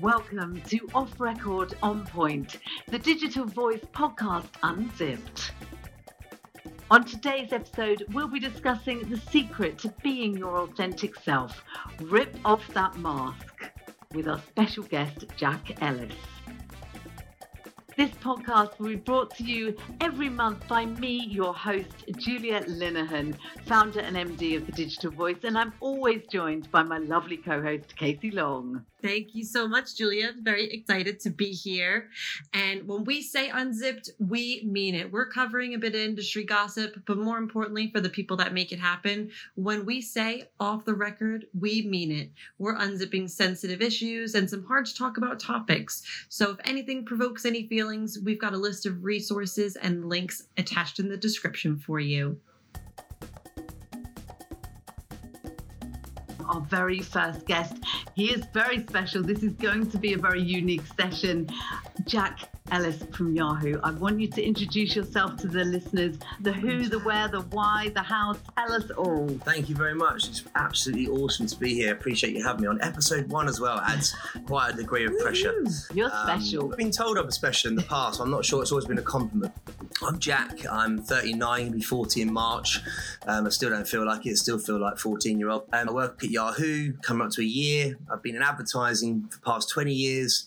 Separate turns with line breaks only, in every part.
Welcome to Off Record On Point, the digital voice podcast unzipped. On today's episode, we'll be discussing the secret to being your authentic self. Rip off that mask with our special guest, Jack Ellis. This podcast will be brought to you every month by me, your host, Julia Linehan, founder and MD of The Digital Voice, and I'm always joined by my lovely co host, Kasey Long.
Thank you so much, Julia. Very excited to be here. And when we say unzipped, we mean it. We're covering a bit of industry gossip, but more importantly, for the people that make it happen, when we say off the record, we mean it. We're unzipping sensitive issues and some hard to talk about topics. So if anything provokes any feelings, we've got a list of resources and links attached in the description for you.
Our very first guest. He is very special. This is going to be a very unique session. Jack Ellis from Yahoo. I want you to introduce yourself to the listeners the who, the where, the why, the how. Tell us all.
Thank you very much. It's absolutely awesome to be here. Appreciate you having me on episode one as well. Adds quite a degree of pressure.
You're um, special.
I've been told I'm special in the past. I'm not sure. It's always been a compliment. I'm Jack. I'm 39, be 40 in March. Um, I still don't feel like it. Still feel like 14 year old. Um, I work at Yahoo, coming up to a year. I've been in advertising for the past 20 years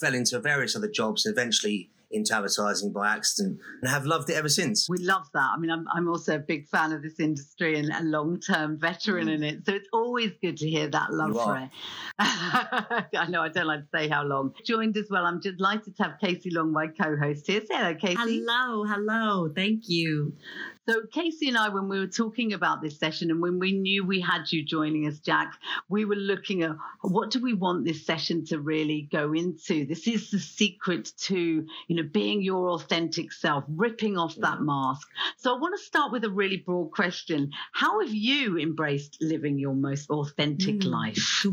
fell into various other jobs and eventually into advertising by accident and have loved it ever since.
We love that. I mean, I'm, I'm also a big fan of this industry and a long term veteran mm. in it. So it's always good to hear that love for it. I know I don't like to say how long. Joined as well, I'm delighted to have Kasey Long, my co host here. Say hello, Kasey.
Hello, hello. Thank you.
So, Kasey and I, when we were talking about this session and when we knew we had you joining us, Jack, we were looking at what do we want this session to really go into? This is the secret to, you know, being your authentic self, ripping off that mask. So, I want to start with a really broad question. How have you embraced living your most authentic mm, life?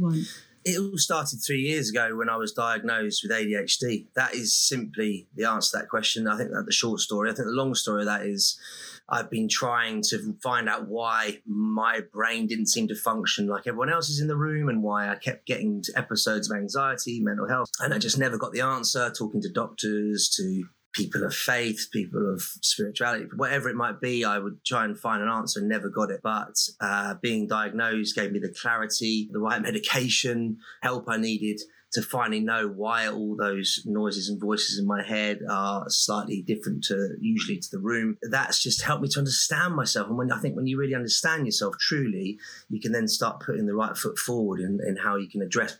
it all started three years ago when I was diagnosed with ADHD. That is simply the answer to that question. I think that the short story. I think the long story of that is I've been trying to find out why my brain didn't seem to function like everyone else's in the room and why I kept getting episodes of anxiety, mental health. And I just never got the answer, talking to doctors, to people of faith, people of spirituality, whatever it might be, I would try and find an answer and never got it. But uh, being diagnosed gave me the clarity, the right medication, help I needed to finally know why all those noises and voices in my head are slightly different to usually to the room. That's just helped me to understand myself. And when I think when you really understand yourself truly, you can then start putting the right foot forward in, in how you can address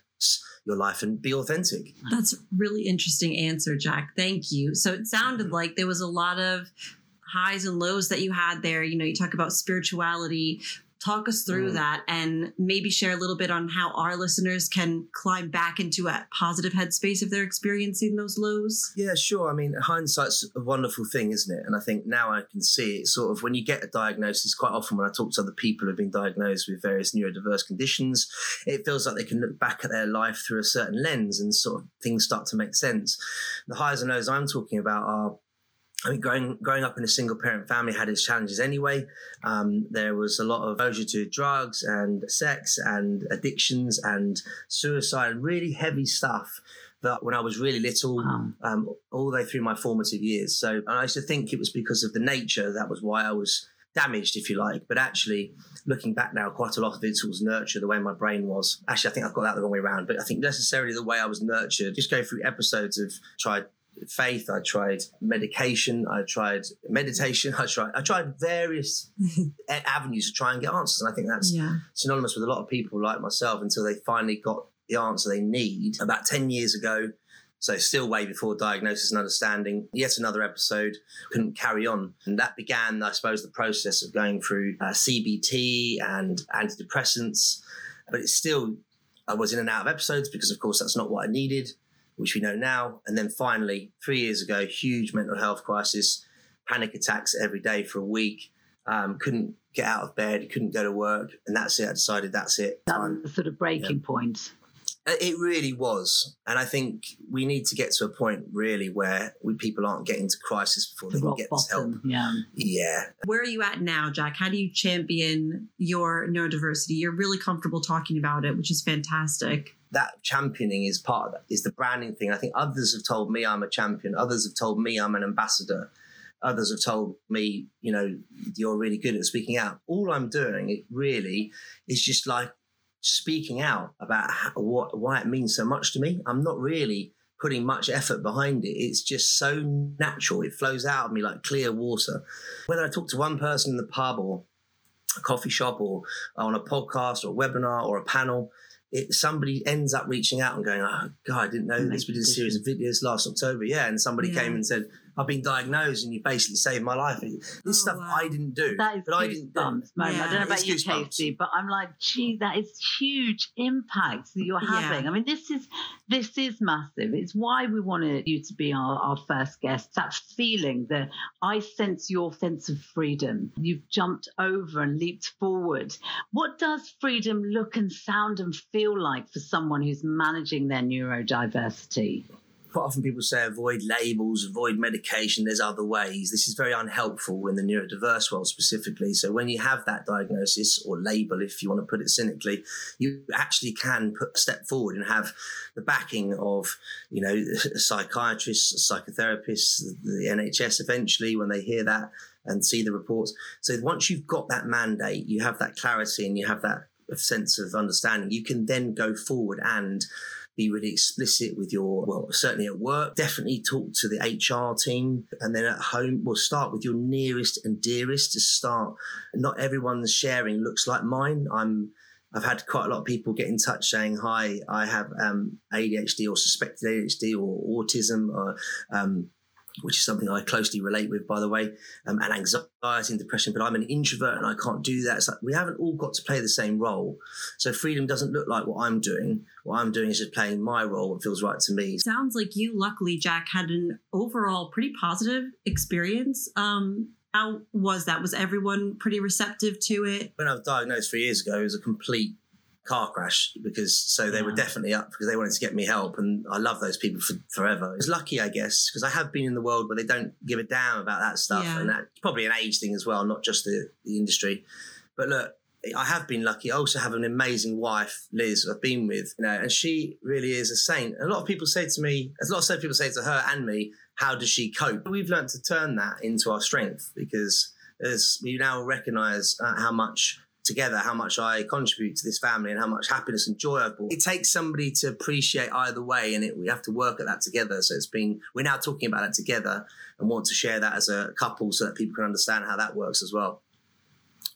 your life and be authentic.
That's a really interesting answer, Jack. Thank you. So it sounded mm-hmm. like there was a lot of highs and lows that you had there. You know, you talk about spirituality, talk us through mm. that and maybe share a little bit on how our listeners can climb back into a positive headspace if they're experiencing those lows.
Yeah sure. I mean hindsight's a wonderful thing isn't it? And i think now i can see it sort of when you get a diagnosis quite often when i talk to other people who've been diagnosed with various neurodiverse conditions it feels like they can look back at their life through a certain lens and sort of things start to make sense. The highs and lows i'm talking about are I mean, growing growing up in a single parent family had its challenges anyway. Um, there was a lot of exposure to drugs and sex and addictions and suicide, and really heavy stuff. That when I was really little, wow. um, all the way through my formative years. So I used to think it was because of the nature that was why I was damaged, if you like. But actually, looking back now, quite a lot of it was nurture, the way my brain was. Actually, I think I've got that the wrong way around. But I think necessarily the way I was nurtured, just go through episodes of tried faith. I tried medication. I tried meditation. I tried I tried various avenues to try and get answers. And I think that's yeah. synonymous with a lot of people like myself until they finally got the answer they need. About ten years ago, so still way before diagnosis and understanding. Yet another episode couldn't carry on, and that began, I suppose, the process of going through uh, CBT and antidepressants. But it's still I was in and out of episodes because, of course, that's not what I needed which we know now. And then finally, three years ago, huge mental health crisis, panic attacks every day for a week. Um, couldn't get out of bed, couldn't go to work, and that's it. I decided that's it.
That's the sort of breaking yeah. point.
Uh, It really was, and I think we need to get to a point really where we people aren't getting to crisis before
The
they can
rock
get this help.
Yeah.
Yeah,
Where are you at now, Jack? How do you champion your neurodiversity? You're really comfortable talking about it, which is fantastic.
That championing is part of that. Is the branding thing. I think others have told me I'm a champion. Others have told me I'm an ambassador. Others have told me, you know, you're really good at speaking out. All I'm doing, it really, is just like speaking out about how, what why it means so much to me. I'm not really putting much effort behind it. It's just so natural. It flows out of me like clear water. Whether I talk to one person in the pub or a coffee shop or on a podcast or a webinar or a panel, it somebody ends up reaching out and going, "Oh God, I didn't know oh
And
this. We did a series of videos last October, yeah." And somebody
Yeah.
came and said, "I've been diagnosed, and you basically saved my life." This
Oh,
stuff
wow.
I didn't do,
That is
but I didn't do.
goosebumps moment. I
Yeah.
don't know about
It's
you,
goosebumps.
Kasey, but I'm like, gee, that is huge impact that you're
Yeah.
having. I mean, this is this is massive. It's why we wanted you to be our, our first guest. That feeling that I sense your sense of freedom. You've jumped over and leaped forward. What does freedom look and sound and feel like for someone who's managing their neurodiversity?
Quite often people say avoid labels, avoid medication. There's other ways. This is very unhelpful in the neurodiverse world specifically. So when you have that diagnosis or label, if you want to put it cynically, you actually can put a step forward and have the backing of, you know, psychiatrists, psychotherapists, the NHS eventually when they hear that and see the reports. So once you've got that mandate, you have that clarity and you have that sense of understanding, you can then go forward and be really explicit with your well certainly at work definitely talk to the hr team. And then at home we'll start with your nearest and dearest to start. Not everyone's sharing looks like mine. I'm I've had quite a lot of people get in touch saying, "Hi, I have um, ADHD or suspected ADHD or autism, or, um, which is something I closely relate with, by the way, um, and anxiety and depression. But I'm an introvert and I can't do that. It's like we haven't all got to play the same role. So freedom doesn't look like what I'm doing. What I'm doing is just playing my role. What feels right to me.
Sounds like you, luckily, Jack, had an overall pretty positive experience. Um, how was that? Was everyone pretty receptive to it?
When I was diagnosed three years ago, it was a complete car crash because so they were definitely up because they wanted to get me help and I love those people for forever. It's lucky I guess because I have been in the world where they don't give a damn about that stuff
Yeah.
and that's probably an age thing as well, not just the, the industry. But look, I have been lucky. I also have an amazing wife, Liz, I've been with, you know, and she really is a saint. A lot of people say to me, a lot of people say to her and me, how does she cope? We've learned to turn that into our strength because as we now recognize uh, how much together how much I contribute to this family and how much happiness and joy I've brought. It takes somebody to appreciate either way, and it, we have to work at that together. So it's been we're now talking about that together and want to share that as a couple so that people can understand how that works as well.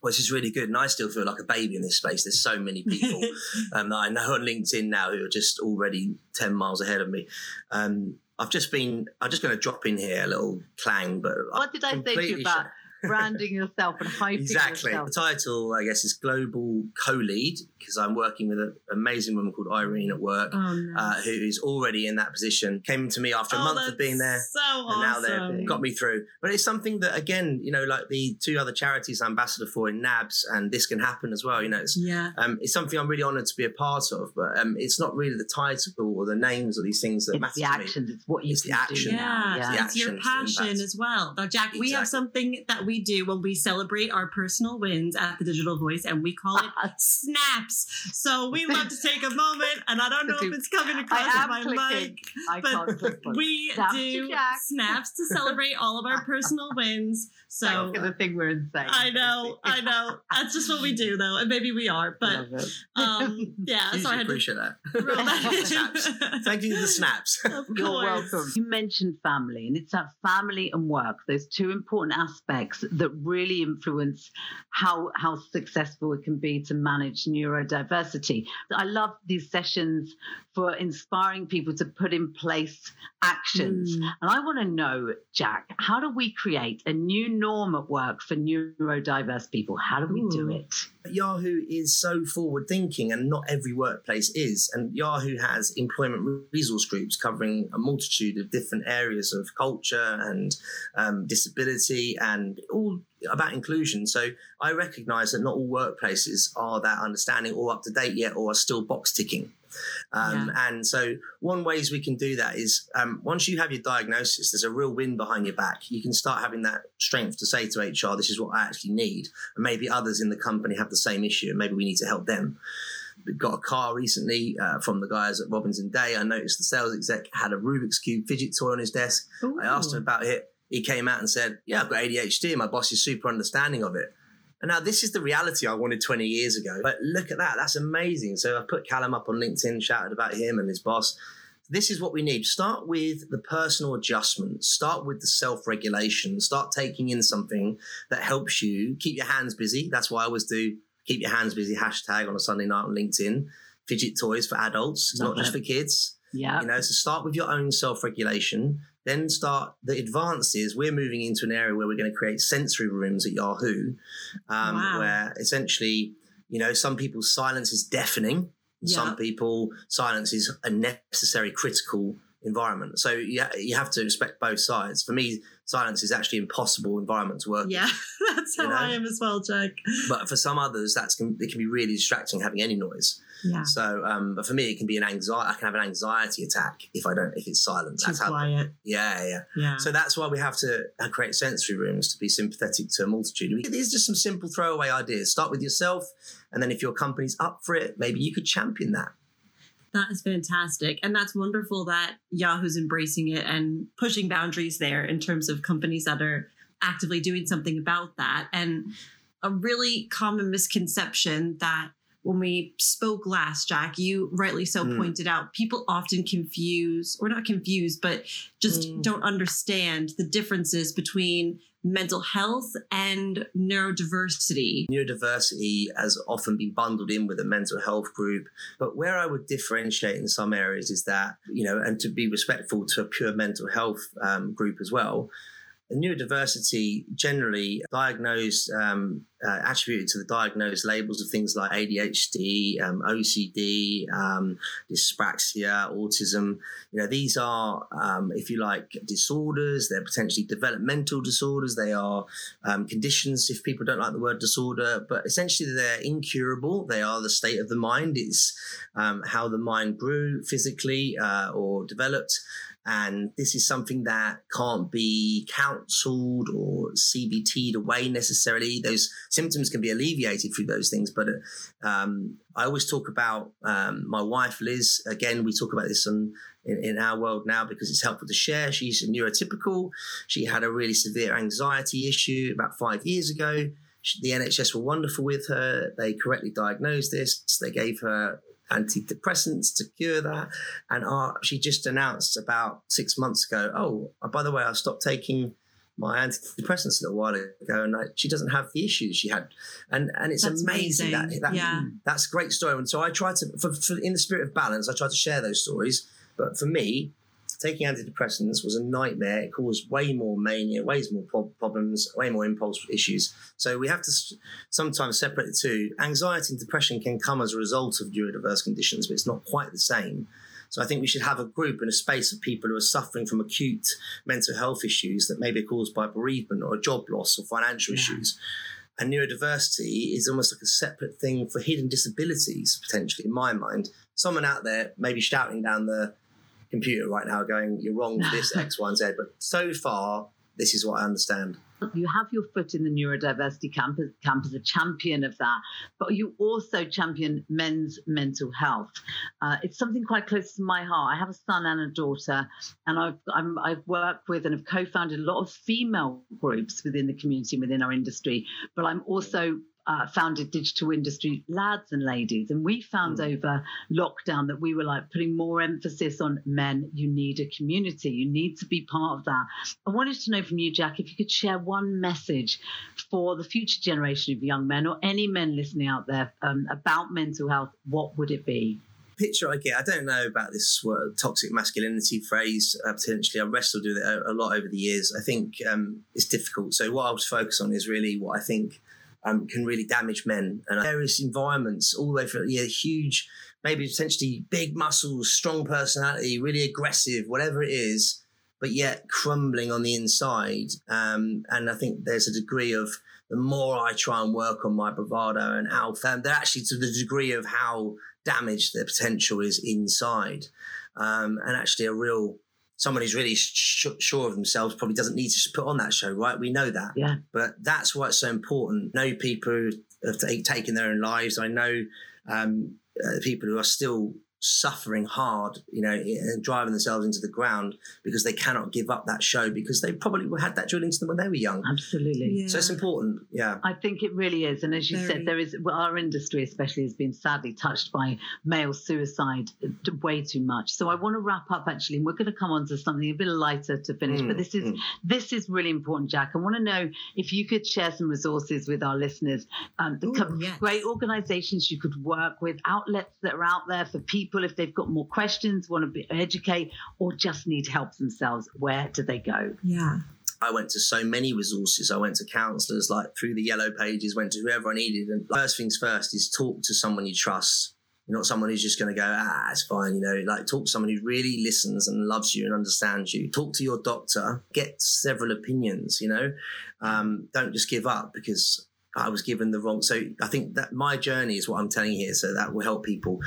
Which is really good, and I still feel like a baby in this space. There's so many people um, that I know on LinkedIn now who are just already ten miles ahead of me. Um, I've just been. I'm just going to drop in here a little clang, but
What did I say to you about branding yourself and hyping
Exactly.
yourself?
The title, I guess, is Global Co-Lead because I'm working with an amazing woman called Irene at work,
Oh, no.
uh, who is already in that position. Came to me after a
Oh,
month of being there.
So
And now they've got me through. But it's something that, again, you know, like the two other charities I'm ambassador for in NABS and This Can Happen as well, you know, it's,
yeah.
um, it's something I'm really honoured to be a part of. But um, it's not really the title or the names or these things that
It's
matter
the
to me.
actions. It's what you
It's the action.
do.
Yeah,
Yeah.
the
it's your passion
impact.
as well. Now, Jack, we have something that we do when we celebrate our personal wins at the Digital Voice, and we call it snaps. So we love to take a moment, and I don't know if it's coming across
I
in my
clicking.
mic. But
can't click one.
we
Snaps
do
Jack.
snaps to celebrate all of our personal wins. So
the thing we're insane.
I know, I know. That's just what we do, though, and maybe we are. But um, yeah, so I
Hugely
had to
appreciate that.
throw that
Snaps. Thank you for the snaps.
Of
You're
course.
welcome. You mentioned family, and it's that family and work, those two important aspects that really influence how how successful it can be to manage neurodiversity. I love these sessions for inspiring people to put in place actions.
Mm.
And I want to know, Jack, how do we create a new norm at work for neurodiverse people? How do we do it?
Yahoo is so forward thinking, and not every workplace is. And Yahoo has employment resource groups covering a multitude of different areas of culture and um, disability, and all about inclusion. So I recognise that not all workplaces are that understanding or up to date yet, or are still box ticking. Um, yeah. And so, one ways we can do that is um, once you have your diagnosis, there's a real wind behind your back. You can start having that strength to say to HR, "This is what I actually need," and maybe others in the company have the same issue, and maybe we need to help them. We got a car recently uh, from the guys at Robins & Day. I noticed the sales exec had a Rubik's cube fidget toy on his desk. Ooh. I asked him about it. He came out and said, "Yeah, I've got ADHD. My boss is super understanding of it." And now this is the reality I wanted 20 years ago. But look at that. That's amazing. So I put Callum up on LinkedIn, shouted about him and his boss. This is what we need. Start with the personal adjustment. Start with the self regulation. Start taking in something that helps you keep your hands busy. That's why I always do keep your hands busy hashtag on a Sunday night on LinkedIn. Fidget toys for adults, it's not just for kids.
Yeah.
You know, so start with your own self regulation then start the advances. We're moving into an area where we're going to create sensory rooms at Yahoo, um, wow. where essentially, you know, some people's silence is deafening. Yeah. Some people silence is a necessary critical environment. So you, you have to respect both sides. For me, silence is actually impossible environment to work.
Yeah, that's how you know? I am as well, Jack.
But for some others, that's it can be really distracting having any noise.
Yeah.
So, um, but for me, it can be an anxiety. I can have an anxiety attack if I don't if it's silent.
Too that's quiet. How,
yeah,
yeah, yeah.
So that's why we have to uh, create sensory rooms to be sympathetic to a multitude. These are just some simple throwaway ideas. Start with yourself, and then if your company's up for it, maybe you could champion that.
That is fantastic. And that's wonderful that Yahoo's embracing it and pushing boundaries there in terms of companies that are actively doing something about that. And a really common misconception that when we spoke last, Jack, you rightly so mm. pointed out people often confuse, or not confuse, but just mm. don't understand the differences between mental health and neurodiversity.
Neurodiversity has often been bundled in with a mental health group, but where I would differentiate in some areas is that, you know, and to be respectful to a pure mental health um, group as well, neurodiversity generally diagnosed, um, uh, attributed to the diagnosed labels of things like ADHD, um, OCD, um, dyspraxia, autism. You know, these are, um, if you like, disorders. They're potentially developmental disorders. They are um, conditions, if people don't like the word disorder, but essentially they're incurable. They are the state of the mind. It's um, how the mind grew physically uh, or developed. And this is something that can't be counseled or CBT'd away necessarily. Those symptoms can be alleviated through those things. But um, I always talk about um, my wife, Liz. Again, we talk about this on, in, in, our world now because it's helpful to share. She's neurotypical. She had a really severe anxiety issue about five years ago. The NHS were wonderful with her. They correctly diagnosed this. They gave her antidepressants to cure that. And uh, she just announced about six months ago, oh, uh, by the way, I stopped taking my antidepressants a little while ago, and I, she doesn't have the issues she had, and and it's that's amazing, amazing. that, that yeah. that's a great story. And so I try to, for, for, in the spirit of balance, I try to share those stories. But for me, taking antidepressants was a nightmare. It caused way more mania, way more pro- problems, way more impulse issues. So we have to sometimes separate the two. Anxiety and depression can come as a result of neurodiverse conditions, but it's not quite the same. So I think we should have a group and a space of people who are suffering from acute mental health issues that may be caused by bereavement or a job loss or financial yeah. issues. And neurodiversity is almost like a separate thing for hidden disabilities, potentially, in my mind. Someone out there maybe shouting down the computer right now going, you're wrong with this X, Y, and Z. But so far, this is what I understand.
You have your foot in the neurodiversity camp, camp as a champion of that, but you also champion men's mental health. Uh, it's something quite close to my heart. I have a son and a daughter, and I've, i have worked with and have co founded a lot of female groups within the community, and within our industry, but I'm also uh, founded digital industry lads and ladies. And we found mm. over lockdown that we were like putting more emphasis on men. You need a community, you need to be part of that. I wanted to know from you, Jack, if you could share one message for the future generation of young men or any men listening out there um, about mental health, what would it be?
picture I get, I don't know about this word, toxic masculinity phrase. Uh, potentially, I've wrestled with it a, a, lot over the years. I think um, it's difficult. So what I was focus on is really what I think um, can really damage men. And various environments, all the way from yeah, huge, maybe potentially big muscles, strong personality, really aggressive, whatever it is. but yet crumbling on the inside. Um, and I think there's a degree of the more I try and work on my bravado and alpha, um, they're actually to the degree of how damaged the potential is inside. Um, and actually, a real someone who's really sh- sure of themselves probably doesn't need to put on that show, right? We know that.
Yeah.
But that's why it's so important. Know people who have t- taken their own lives. I know um, uh, people who are still suffering hard, you know, and driving themselves into the ground because they cannot give up that show because they probably had that drilled into them when they were young.
Absolutely.
Yeah.
So it's important. Yeah.
I think it really is. And as you
Very.
said, there is, well, our industry especially has been sadly touched by male suicide way too much. So I want to wrap up actually, and we're going to come on to something a bit lighter to finish,
Mm,
but this is,
mm.
this is really important, Jack. I want to know if you could share some resources with our listeners, um, the
Ooh,
co-
yes.
great organizations you could work with, outlets that are out there for people if they've got more questions, want to be, educate, or just need help themselves. Where do they go?
Yeah.
I went to so many resources. I went to counselors, like through the yellow pages, went to whoever I needed. And first things first is talk to someone you trust. You're not someone who's just going to go, ah, it's fine. You know, like talk to someone who really listens and loves you and understands you. Talk to your doctor, get several opinions, you know. Um, don't just give up because I was given the wrong. So I think that my journey is what I'm telling you here. So that will help people.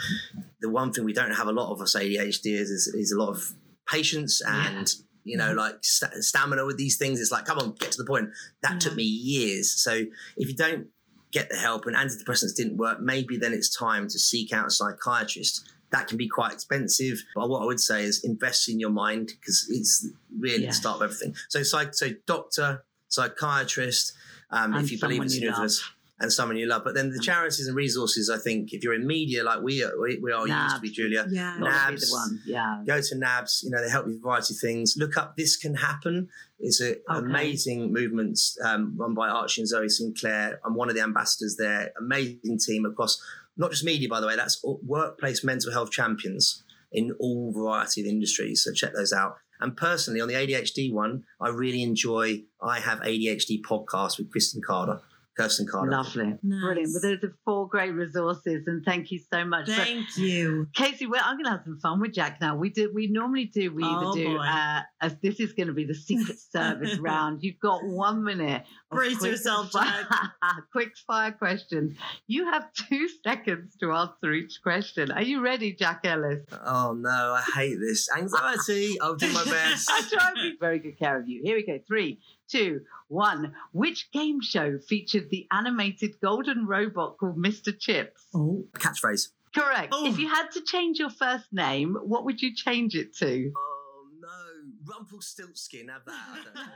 The one thing we don't have a lot of us ADHD is, is, is a lot of patience and, you know, like st- stamina with these things. It's like, come on, get to the point. That took me years. So if you don't get the help and antidepressants didn't work, maybe then it's time to seek out a psychiatrist. That can be quite expensive. But what I would say is invest in your mind because it's really
Yes.
the start of everything. So, psych, so doctor, psychiatrist, um, if you believe
in
universe, and someone you love. But then the charities and resources, I think, if you're in media like we are, we, we are used to be, Julia,
Yeah.
Nabs.
the one. Yeah.
go to NABS. You know, they help you with a variety of things. Look up This Can Happen. It's an amazing movement um, run by Archie and Zoe Sinclair. I'm one of the ambassadors there. Amazing team across not just media, by the way. That's workplace mental health champions in all variety of industries. So check those out. And personally, on the ADHD one, I really enjoy. I have ADHD podcast with Kristen Carter, Kirsten Carter.
Lovely.
Nice.
Brilliant. Well, those are four great resources, and thank you so much. But
Thank you.
Kasey, well, I'm going to have some fun with Jack now. We do. We normally do. We either
Oh,
do.
boy.
Uh, as this is going to be the Secret Service round. You've got one minute.
Brace
quick
yourself,
fi- quick fire questions. You have two seconds to answer each question. Are you ready, Jack Ellis?
Oh no, I hate this anxiety. I'll do my best.
I try and be very good care of you. Here we go. Three, two, one. Which game show featured the animated golden robot called Mr. Chips?
Oh.
Catchphrase.
Correct.
Oh.
If you had to change your first name, what would you change it to?
Oh no, Rumpelstiltskin. Have that.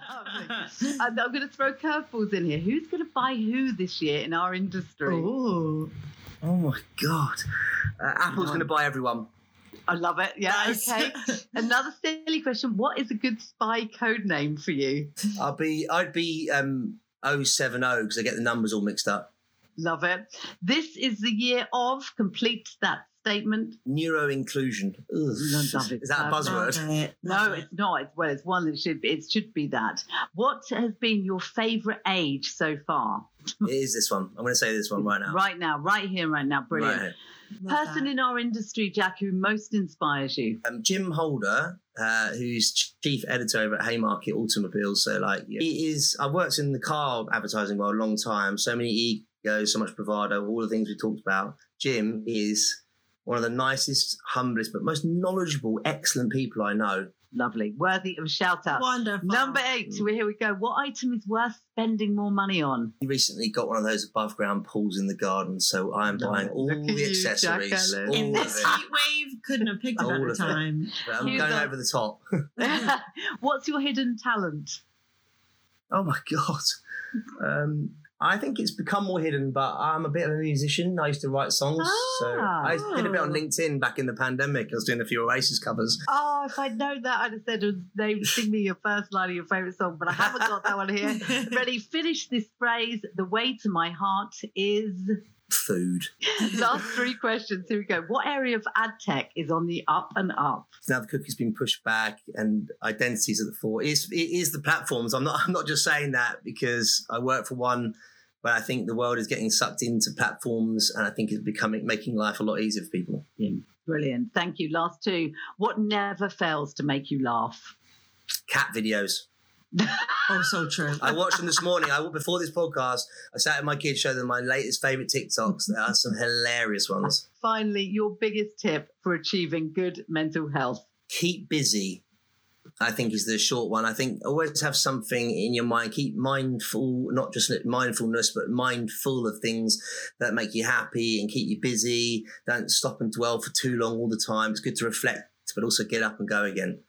I don't know.
And I'm going to throw curveballs in here. Who's going to buy who this year in our industry?
Oh.
oh my god. Uh, Apple's going to buy everyone.
I love it. Yeah,
Nice.
okay. Another silly question. What is a good spy code name for you?
I'll be. I'd be um 070 because I get the numbers all mixed up.
Love it. This is the year of complete that statement.
Neuro inclusion.
love it.
Is that a buzzword?
It.
No, it's not. It's, well, it's one that should be. It should be that. What has been your favourite age so far?
it is this one. I'm going to say this one right now.
Right now, right here, right now. Brilliant.
Right here.
Love
Person
that.
in our industry, Jack, who most inspires you.
um, Jim Holder, uh, who's chief editor over at Haymarket Automobiles. So, like, he is. I've worked in the car advertising world a long time. So many egos, so much bravado, all the things we talked about. Jim is one of the nicest, humblest, but most knowledgeable, excellent people I know.
Lovely. Worthy of a shout out.
Wonderful.
Number eight. So here we go. What item is worth spending more money on?
He recently got one of those above ground pools in the garden, so I'm
Love
buying
it.
all
Look
the accessories.
Jack Ellis.
all
In this
it.
heat wave, couldn't have picked a better time.
I'm
Here's
going
a-
over the top.
What's your hidden talent?
Oh my god. Um, I think it's become more hidden, but I'm a bit of a musician. I used to write songs, so
Ah.
I did a bit on
Oh.
LinkedIn back in the pandemic. I was doing a few Oasis covers.
Oh, if I'd known that, I'd have said, "Name, sing me your first line of your favourite song." But I haven't got that one here. Ready? Finish this phrase. The way to my heart is.
Food.
Last three questions. Here we go. What area of ad tech is on the up and up?
Now the cookie's been pushed back, and identities at the fore. It is, it is the platforms. I'm not. I'm not just saying that because I work for one, but I think the world is getting sucked into platforms, and I think it's becoming making life a lot easier for people. Mm.
Brilliant. Thank you. Last two. What never fails to make you laugh?
Cat videos.
Oh, so true.
I watched them this morning. I before this podcast. I sat with my kids, showed them my latest favorite TikToks. There are some hilarious ones.
Finally, your biggest tip for achieving good mental health.
Keep busy. I think is the short one. I think always have something in your mind. Keep mindful, not just mindfulness, but mindful of things that make you happy and keep you busy. Don't stop and dwell for too long all the time. It's good to reflect, but also get up and go again.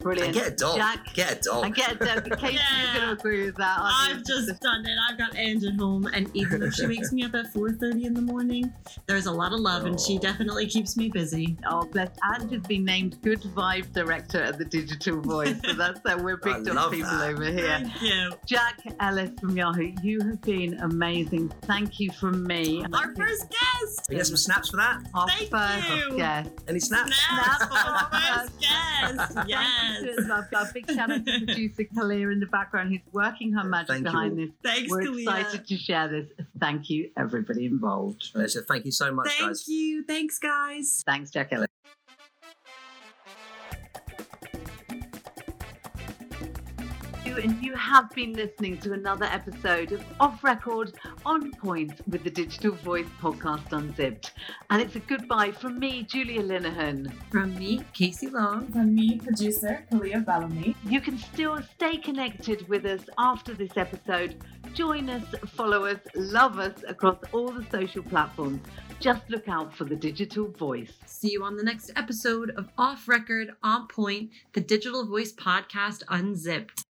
Brilliant.
And get a dog.
Jack,
Get a dog.
and get a dog. Kasey,
Yeah.
going to agree with that.
I've
you?
just done it. I've got Ange at home, and even if she wakes me up at 4:30 in the morning, there's a lot of love, and she
Oh.
definitely keeps me busy.
Oh, bless. Ange has been named Good Vibe Director at the Digital Voice. So that's uh, we're
I
big dog
love
people
that.
over here.
Thank you.
Jack Ellis from Yahoo, you have been amazing. Thank you from me.
Our first guest.
We get some snaps for that.
Our
Thank
first
you.
guest.
Any snaps?
Snaps for our first guest.
Thank
Yes.
you to- I've a big shout out to producer Kalia in the background who's working her magic
Thank
behind
all.
this.
Thanks,
We're
Kalia.
excited to share this. Thank you, everybody involved.
Pleasure. Thank you so much,
Thank
guys.
Thank you. Thanks, guys.
Thanks, Jack Ellis. You, and you have been listening to another episode of Off Record On Point with the Digital Voice Podcast Unzipped. And it's a goodbye from me, Julia Linehan.
From me, Kasey Long.
From me, producer Kalia Bellamy.
You can still stay connected with us after this episode. Join us, follow us, love us across all the social platforms. Just look out for the Digital Voice.
See you on the next episode of Off Record On Point, the Digital Voice Podcast Unzipped.